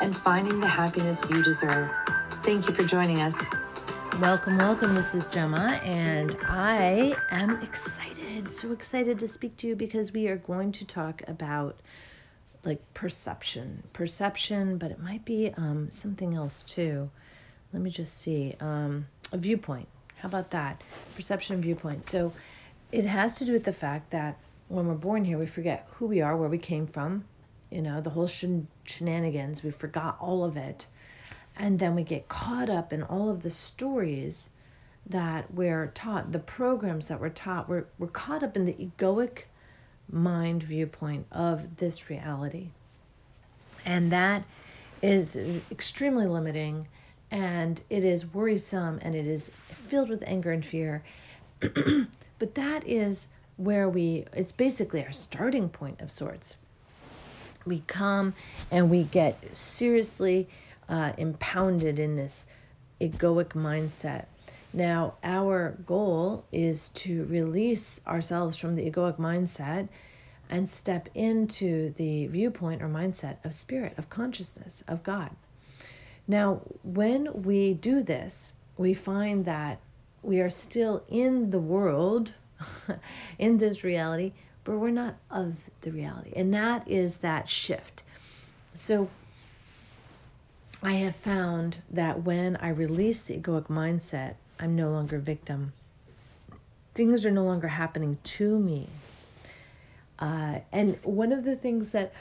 and finding the happiness you deserve. Thank you for joining us. Welcome, welcome. This is Gemma, and I am excited, so excited to speak to you because we are going to talk about like perception, perception, but it might be um, something else too. Let me just see. Um, a viewpoint. How about that? Perception viewpoint. So it has to do with the fact that when we're born here, we forget who we are, where we came from, you know, the whole shen- shenanigans. We forgot all of it. And then we get caught up in all of the stories that we're taught, the programs that we're taught. We're, we're caught up in the egoic mind viewpoint of this reality. And that is extremely limiting and it is worrisome and it is filled with anger and fear. but that is where we, it's basically our starting point of sorts. We come and we get seriously uh, impounded in this egoic mindset. Now, our goal is to release ourselves from the egoic mindset and step into the viewpoint or mindset of spirit, of consciousness, of God. Now, when we do this, we find that we are still in the world, in this reality, but we're not of the reality. And that is that shift. So, I have found that when I release the egoic mindset, I'm no longer victim. Things are no longer happening to me. Uh, and one of the things that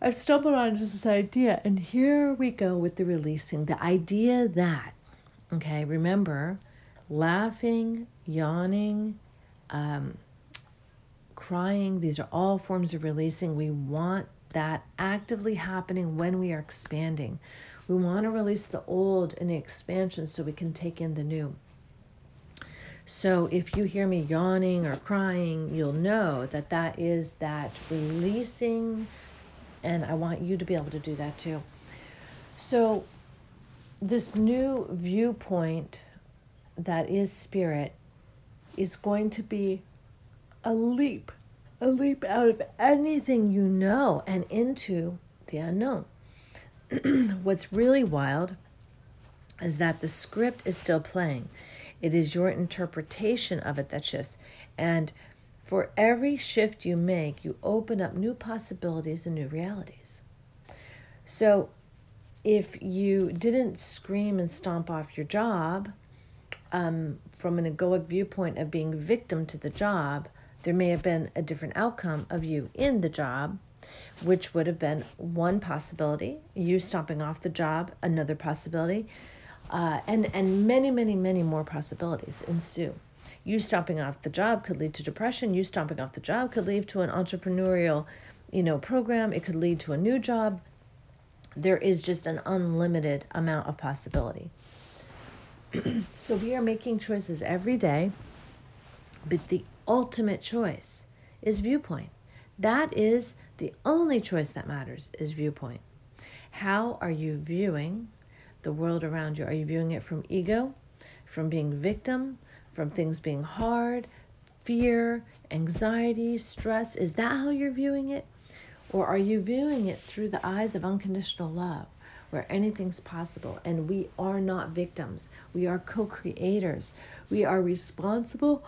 I've stumbled on is this idea, and here we go with the releasing the idea that, okay, remember, laughing, yawning, um, crying, these are all forms of releasing. We want that actively happening when we are expanding. We want to release the old in the expansion so we can take in the new. So if you hear me yawning or crying, you'll know that that is that releasing, and I want you to be able to do that too. So, this new viewpoint that is spirit is going to be a leap, a leap out of anything you know and into the unknown. What's really wild is that the script is still playing. It is your interpretation of it that shifts. And for every shift you make, you open up new possibilities and new realities. So if you didn't scream and stomp off your job um, from an egoic viewpoint of being victim to the job, there may have been a different outcome of you in the job, which would have been one possibility. You stomping off the job, another possibility uh, and and many many many more possibilities ensue you stomping off the job could lead to depression you stomping off the job could lead to an entrepreneurial you know program it could lead to a new job there is just an unlimited amount of possibility so we are making choices every day but the ultimate choice is viewpoint that is the only choice that matters is viewpoint how are you viewing the world around you? Are you viewing it from ego, from being victim, from things being hard, fear, anxiety, stress? Is that how you're viewing it? Or are you viewing it through the eyes of unconditional love, where anything's possible and we are not victims? We are co creators. We are responsible.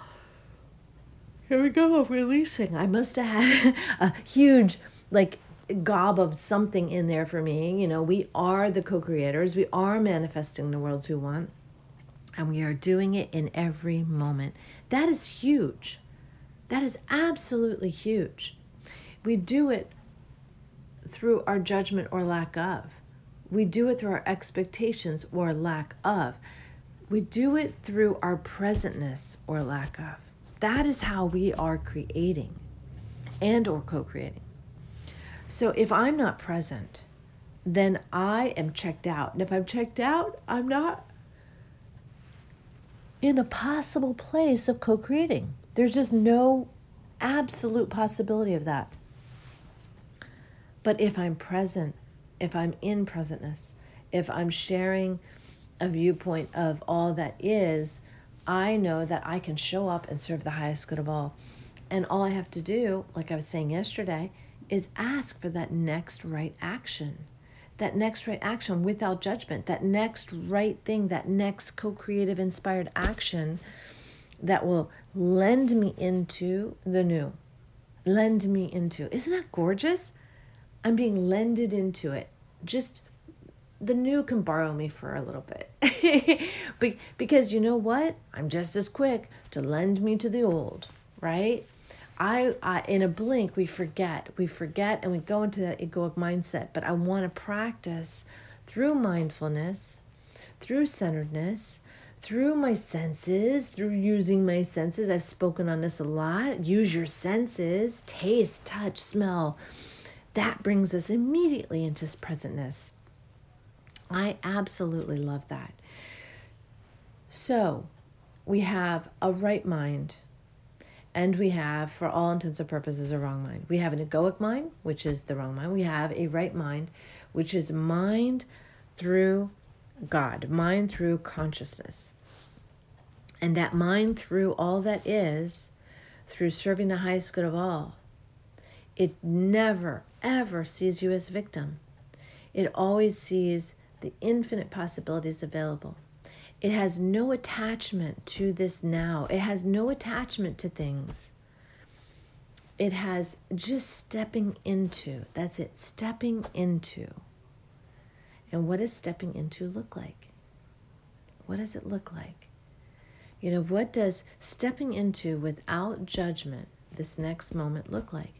Here we go releasing. I must have had a huge, like, gob of something in there for me. You know, we are the co creators, we are manifesting the worlds we want, and we are doing it in every moment. That is huge. That is absolutely huge. We do it through our judgment or lack of. We do it through our expectations or lack of. We do it through our presentness or lack of. That is how we are creating and or co-creating. So if I'm not present, then I am checked out. And if I'm checked out, I'm not in a possible place of co creating. There's just no absolute possibility of that. But if I'm present, if I'm in presentness, if I'm sharing a viewpoint of all that is, I know that I can show up and serve the highest good of all. And all I have to do, like I was saying yesterday, is ask for that next right action. That next right action without judgment, that next right thing, that next co creative inspired action that will lend me into the new. Lend me into. Isn't that gorgeous? I'm being lended into it. Just the new can borrow me for a little bit. because you know what? I'm just as quick to lend me to the old, right? I, I in a blink we forget. We forget and we go into that egoic mindset, but I want to practice through mindfulness, through centeredness, through my senses, through using my senses. I've spoken on this a lot. Use your senses, taste, touch, smell. That brings us immediately into presentness. I absolutely love that. So, we have a right mind, and we have, for all intents and purposes, a wrong mind. We have an egoic mind, which is the wrong mind. We have a right mind, which is mind through God, mind through consciousness. And that mind through all that is, through serving the highest good of all, it never, ever sees you as victim. It always sees the infinite possibilities available. It has no attachment to this now, it has no attachment to things. It has just stepping into. That's it, stepping into. And what does stepping into look like? What does it look like? You know, what does stepping into without judgment this next moment look like?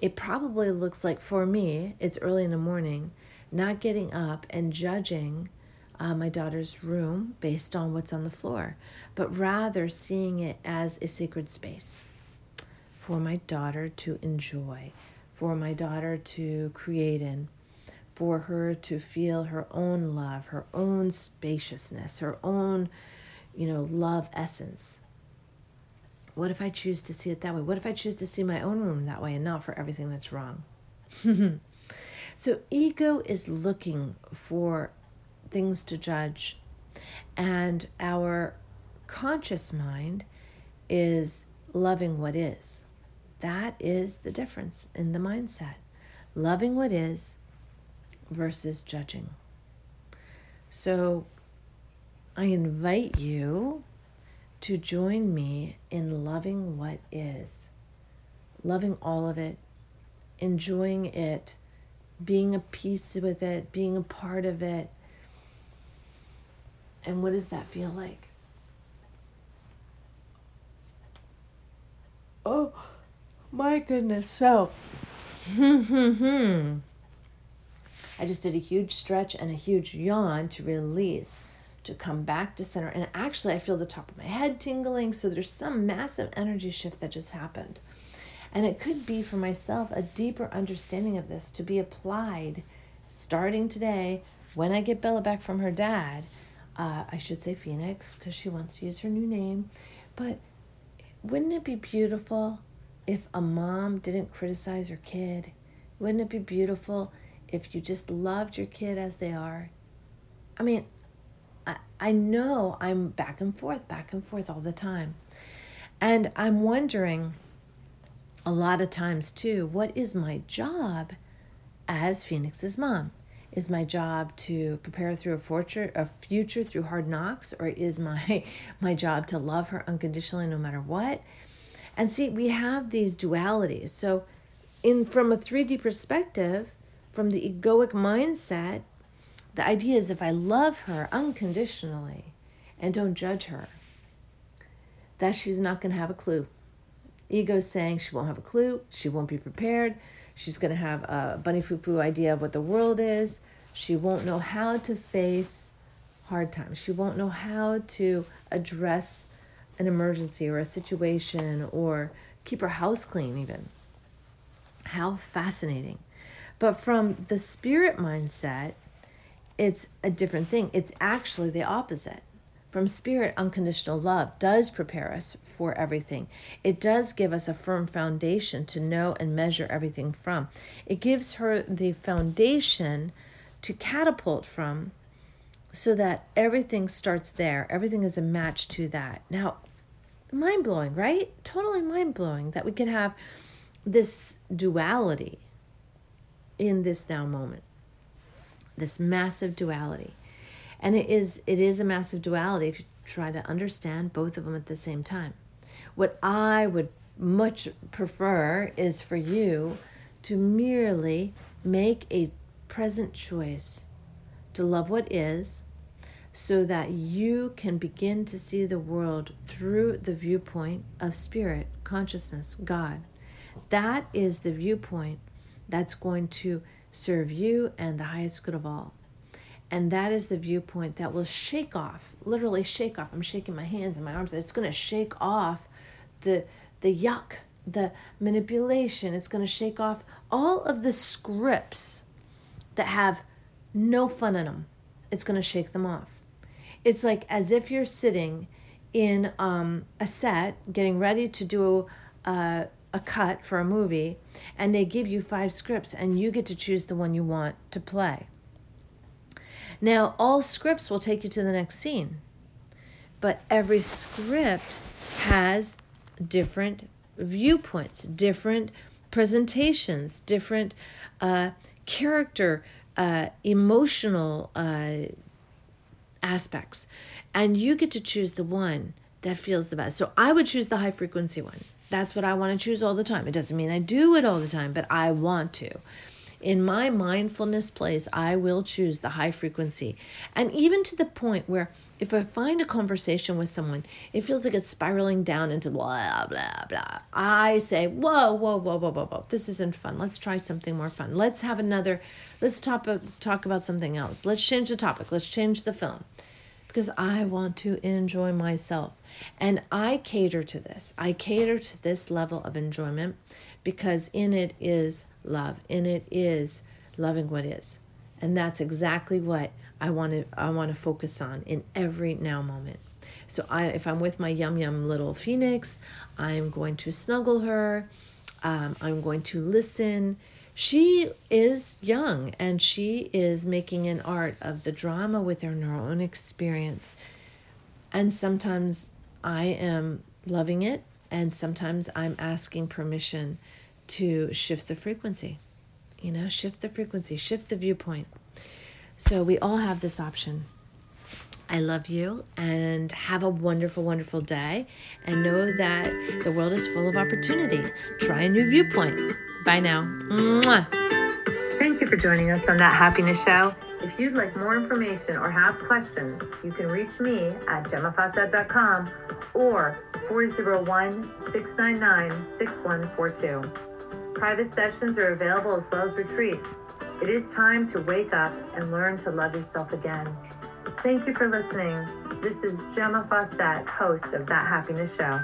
It probably looks like, for me, it's early in the morning, not getting up and judging uh, my daughter's room based on what's on the floor, but rather seeing it as a sacred space for my daughter to enjoy, for my daughter to create in, for her to feel her own love, her own spaciousness, her own, you know, love essence. What if I choose to see it that way? What if I choose to see my own room that way and not for everything that's wrong? so, ego is looking for things to judge, and our conscious mind is loving what is. That is the difference in the mindset. Loving what is versus judging. So I invite you to join me in loving what is, loving all of it, enjoying it, being a piece with it, being a part of it. And what does that feel like? Oh my goodness. So. I just did a huge stretch and a huge yawn to release, to come back to center. And actually, I feel the top of my head tingling. So there's some massive energy shift that just happened. And it could be for myself a deeper understanding of this to be applied starting today when I get Bella back from her dad. Uh, I should say Phoenix because she wants to use her new name. But wouldn't it be beautiful if a mom didn't criticize her kid? Wouldn't it be beautiful if you just loved your kid as they are. I mean, I, I know I'm back and forth, back and forth all the time. And I'm wondering a lot of times too, what is my job as Phoenix's mom? Is my job to prepare through a future, a future through hard knocks, or is my my job to love her unconditionally no matter what? And see, we have these dualities. So, in from a 3D perspective, from the egoic mindset, the idea is if I love her unconditionally and don't judge her, that she's not going to have a clue. Ego saying she won't have a clue, she won't be prepared, she's going to have a bunny foo foo idea of what the world is, she won't know how to face hard times, she won't know how to address an emergency or a situation or keep her house clean, even. How fascinating. But from the spirit mindset, it's a different thing. It's actually the opposite. From spirit, unconditional love does prepare us for everything. It does give us a firm foundation to know and measure everything from. It gives her the foundation to catapult from so that everything starts there. Everything is a match to that. Now, mind blowing, right? Totally mind blowing that we can have this duality in this now moment this massive duality and it is it is a massive duality if you try to understand both of them at the same time what i would much prefer is for you to merely make a present choice to love what is so that you can begin to see the world through the viewpoint of spirit consciousness god that is the viewpoint that's going to serve you and the highest good of all. And that is the viewpoint that will shake off, literally shake off. I'm shaking my hands and my arms. It's going to shake off the the yuck, the manipulation. It's going to shake off all of the scripts that have no fun in them. It's going to shake them off. It's like as if you're sitting in um, a set getting ready to do a, a cut for a movie and they give you five scripts and you get to choose the one you want to play. Now, all scripts will take you to the next scene, but every script has different viewpoints, different presentations, different uh, character, uh, emotional uh, aspects. And you get to choose the one that feels the best. So I would choose the high frequency one that's what I want to choose all the time. It doesn't mean I do it all the time, but I want to. In my mindfulness place, I will choose the high frequency. And even to the point where if I find a conversation with someone, it feels like it's spiraling down into blah, blah, blah. I say, whoa, whoa, whoa, whoa, whoa, whoa. This isn't fun. Let's try something more fun. Let's have another, let's talk, talk about something else. Let's change the topic. Let's change the film because I want to enjoy myself. And I cater to this. I cater to this level of enjoyment because in it is love. In it is loving what is. And that's exactly what I want to I want to focus on in every now moment. So I if I'm with my yum yum little phoenix, I'm going to snuggle her. Um, I'm going to listen she is young and she is making an art of the drama within her own experience. And sometimes I am loving it, and sometimes I'm asking permission to shift the frequency. You know, shift the frequency, shift the viewpoint. So we all have this option. I love you and have a wonderful, wonderful day. And know that the world is full of opportunity. Try a new viewpoint. Bye now. Mwah. Thank you for joining us on That Happiness Show. If you'd like more information or have questions, you can reach me at gemmafawcett.com or 401 699 6142. Private sessions are available as well as retreats. It is time to wake up and learn to love yourself again. Thank you for listening. This is Gemma Fawcett, host of That Happiness Show.